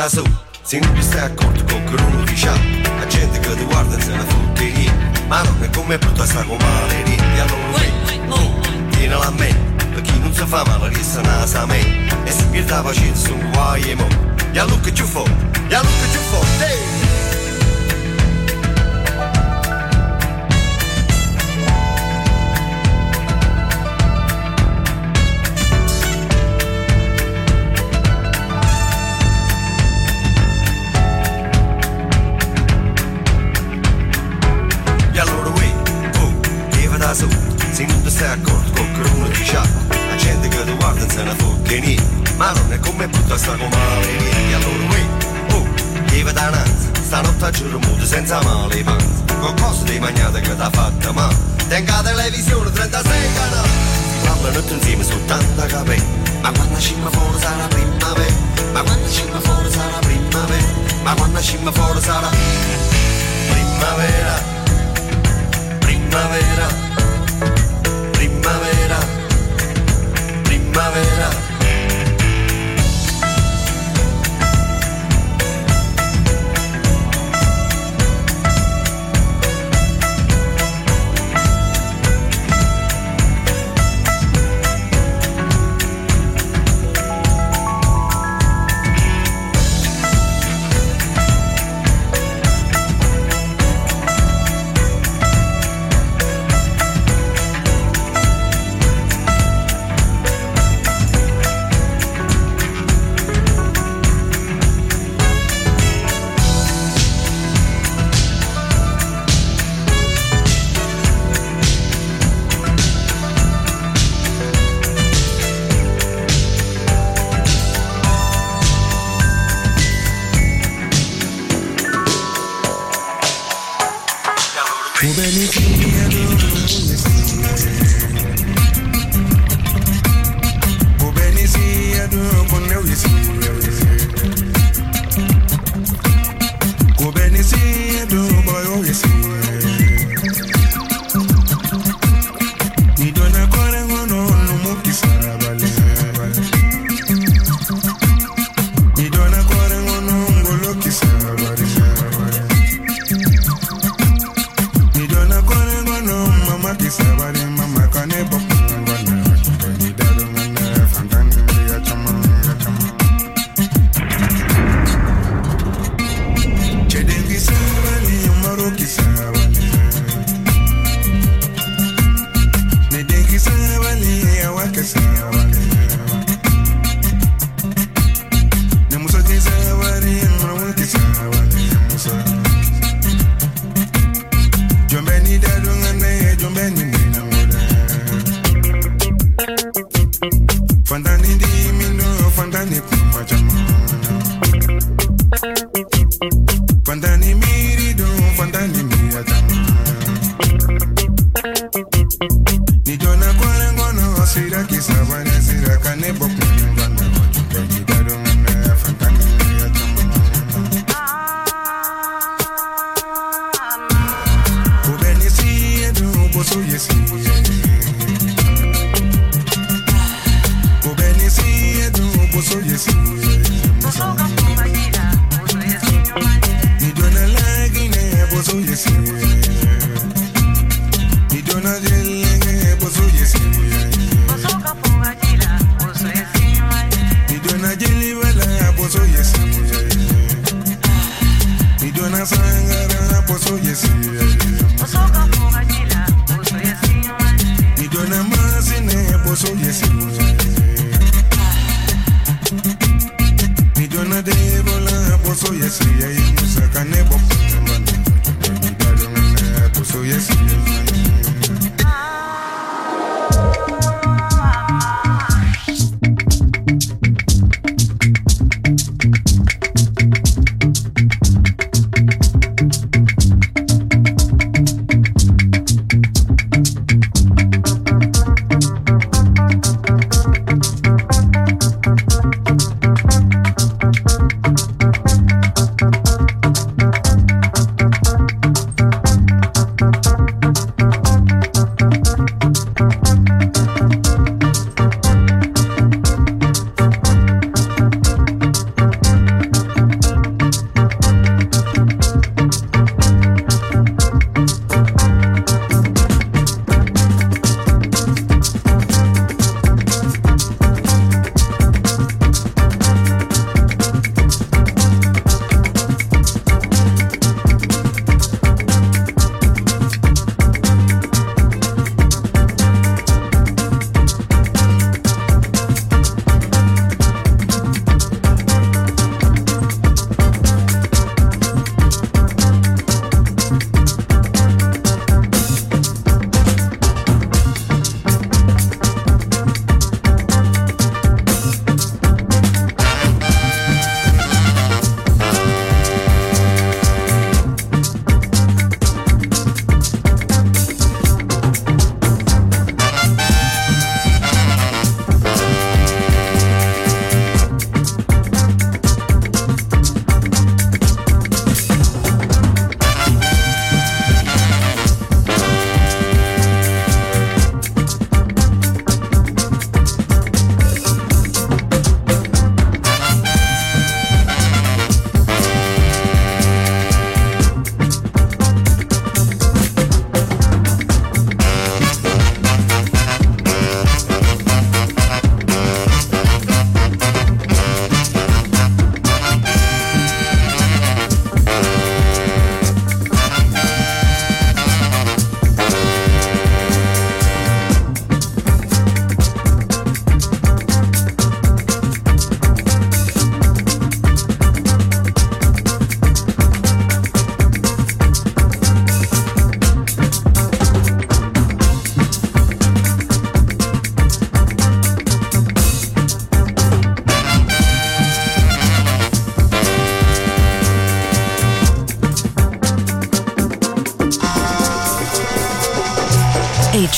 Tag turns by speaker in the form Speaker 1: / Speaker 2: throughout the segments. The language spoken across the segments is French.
Speaker 1: da su. Se non ti stai accorto qualcuno ti c'ha. La gente che ti guarda se la fotte lì Ma non è come brutta sta comare lì E allora fai, no, tienila a me. Perché non si fa male resta nasa me. E se pierde la sono guai e mo. E allora che ci fa? e allora che ci fa? ehi. sagomale vieni allora qui oh chiede dananza stanotte giuro muto senza male panza con cose di magnate che ti ha fatta ma. Tenga televisione 36 canali. Parla notte insieme soltanto capelli ma quando scimma fuori sarà primavera ma quando scimma fuori sarà primavera ma quando scimma fuori sarà primavera. Primavera. Primavera. Primavera.
Speaker 2: construye, sí, así.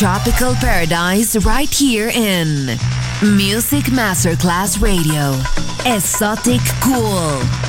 Speaker 3: Tropical paradise right here in Music Masterclass Radio. Exotic Cool.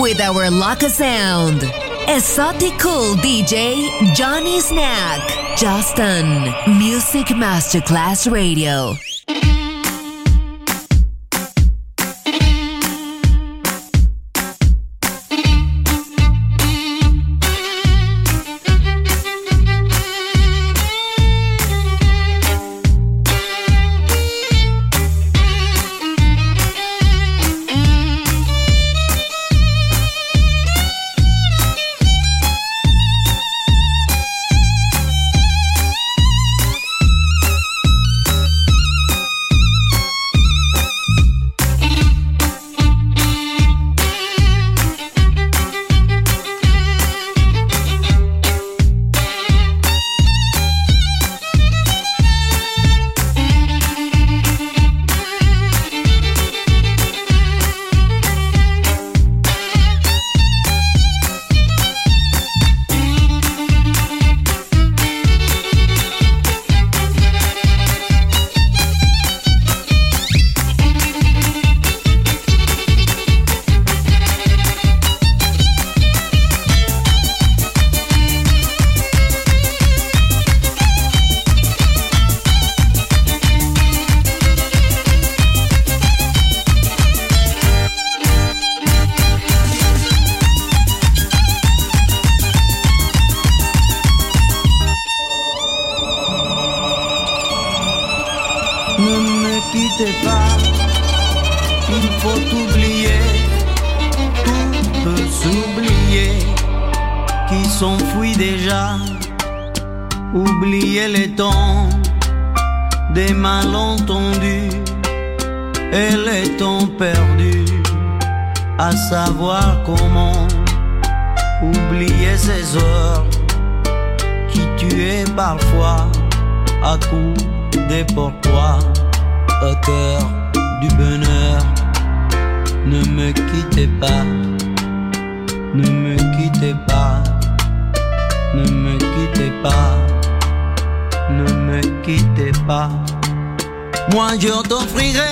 Speaker 3: With our local sound. Exotic cool DJ Johnny Snack. Justin. Music Masterclass Radio.
Speaker 4: s'enfuit déjà. Oubliez les temps des malentendus et les temps perdus à savoir comment oublier ces heures qui tuaient parfois à coup des pourquoi au cœur du bonheur. Ne me quittez pas, ne me quittez pas. Ne me quittez pas, ne me quittez pas. Moi je t'offrirai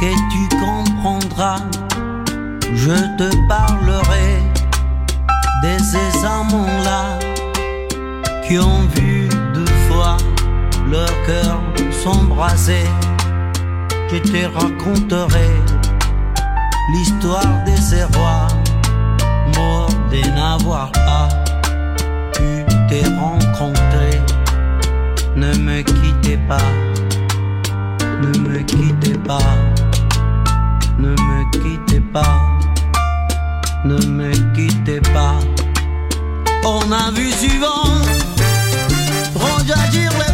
Speaker 4: que tu comprendras. Je te parlerai de ces amants-là qui ont vu deux fois leur cœur s'embraser. Je te raconterai l'histoire de ces rois morts de n'avoir pas pu te rencontrer. Ne me quittez pas ne me quittez pas, ne me quittez pas, ne me quittez pas. On a vu souvent, Roger dire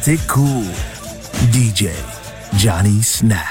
Speaker 5: Exotic Cool. DJ Johnny Snack.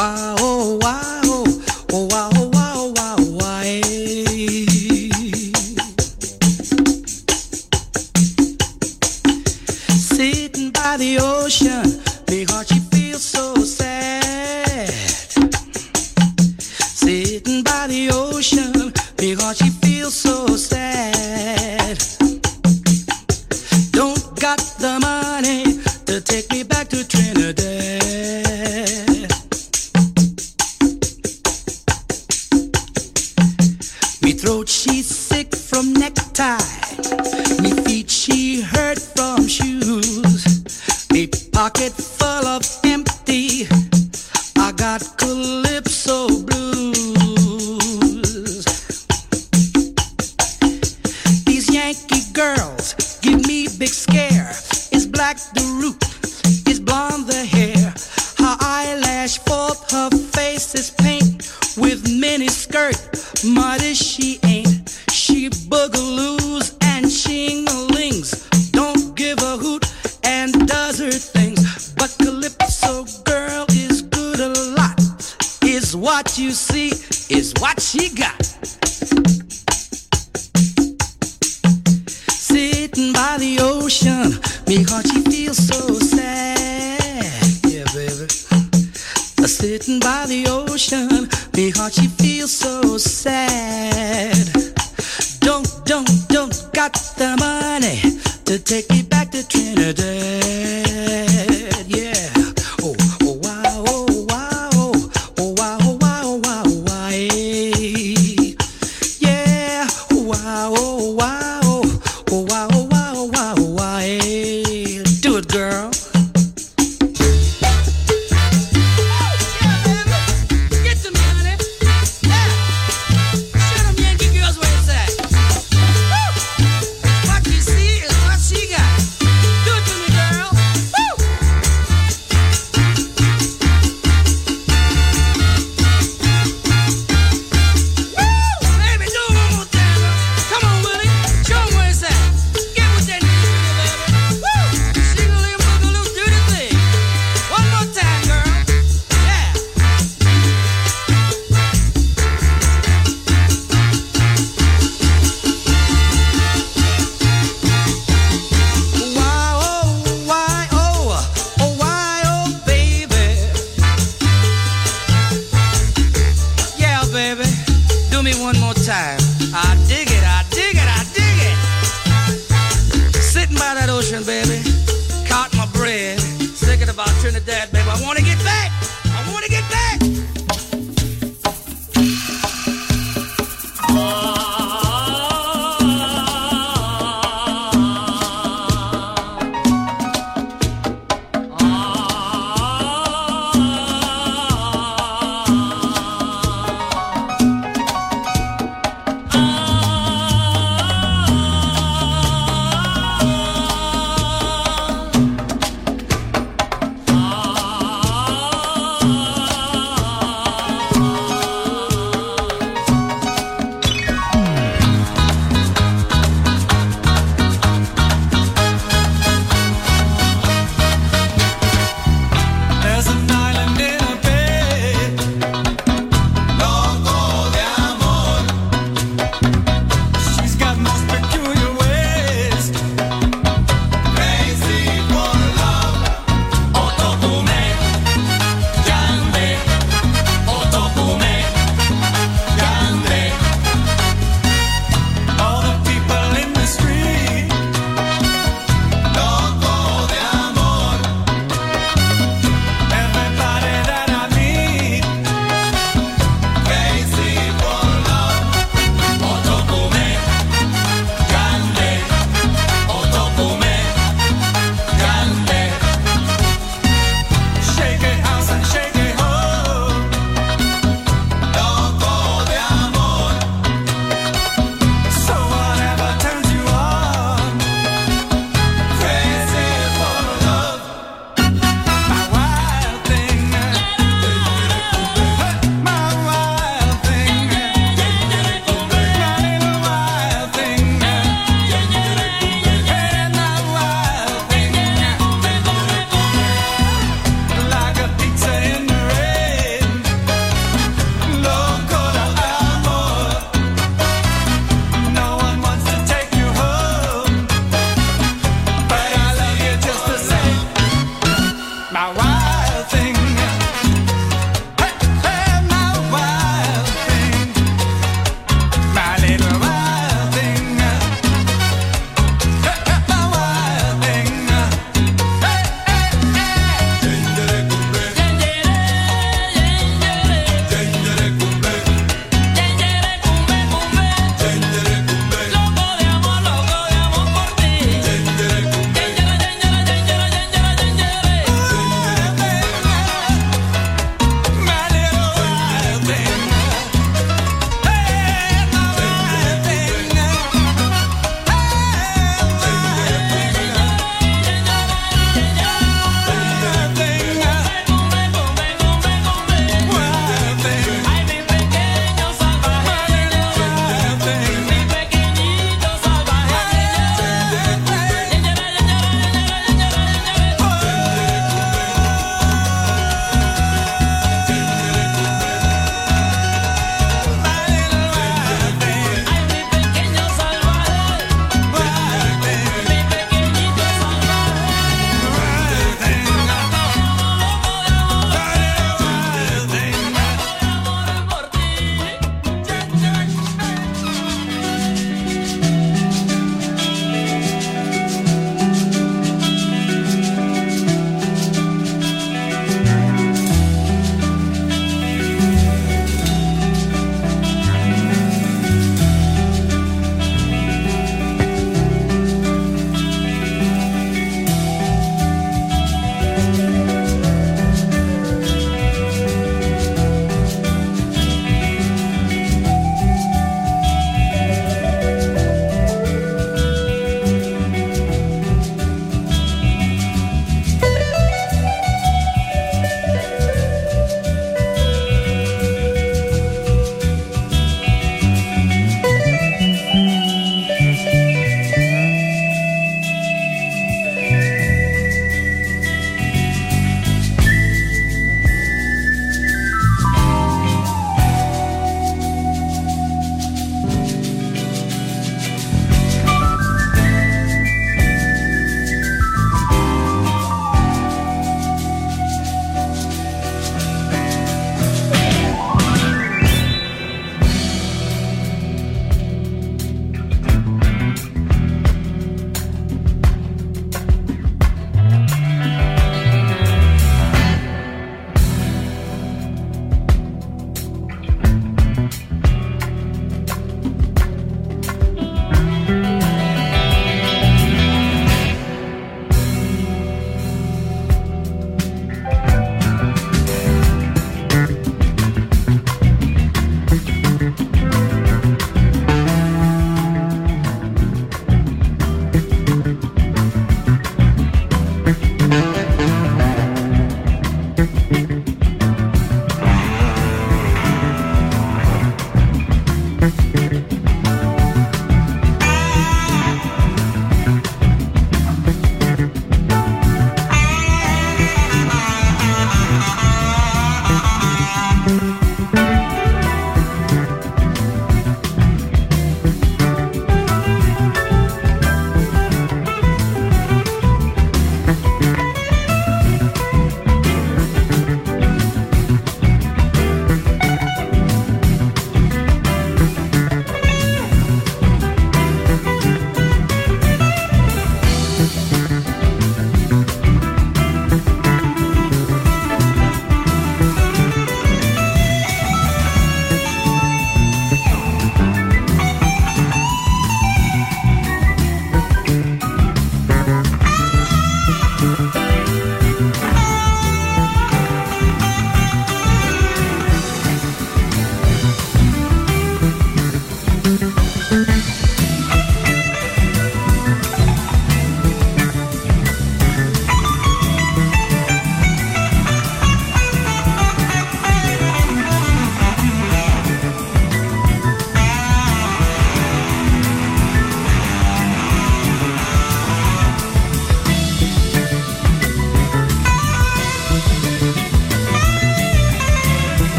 Speaker 6: wow.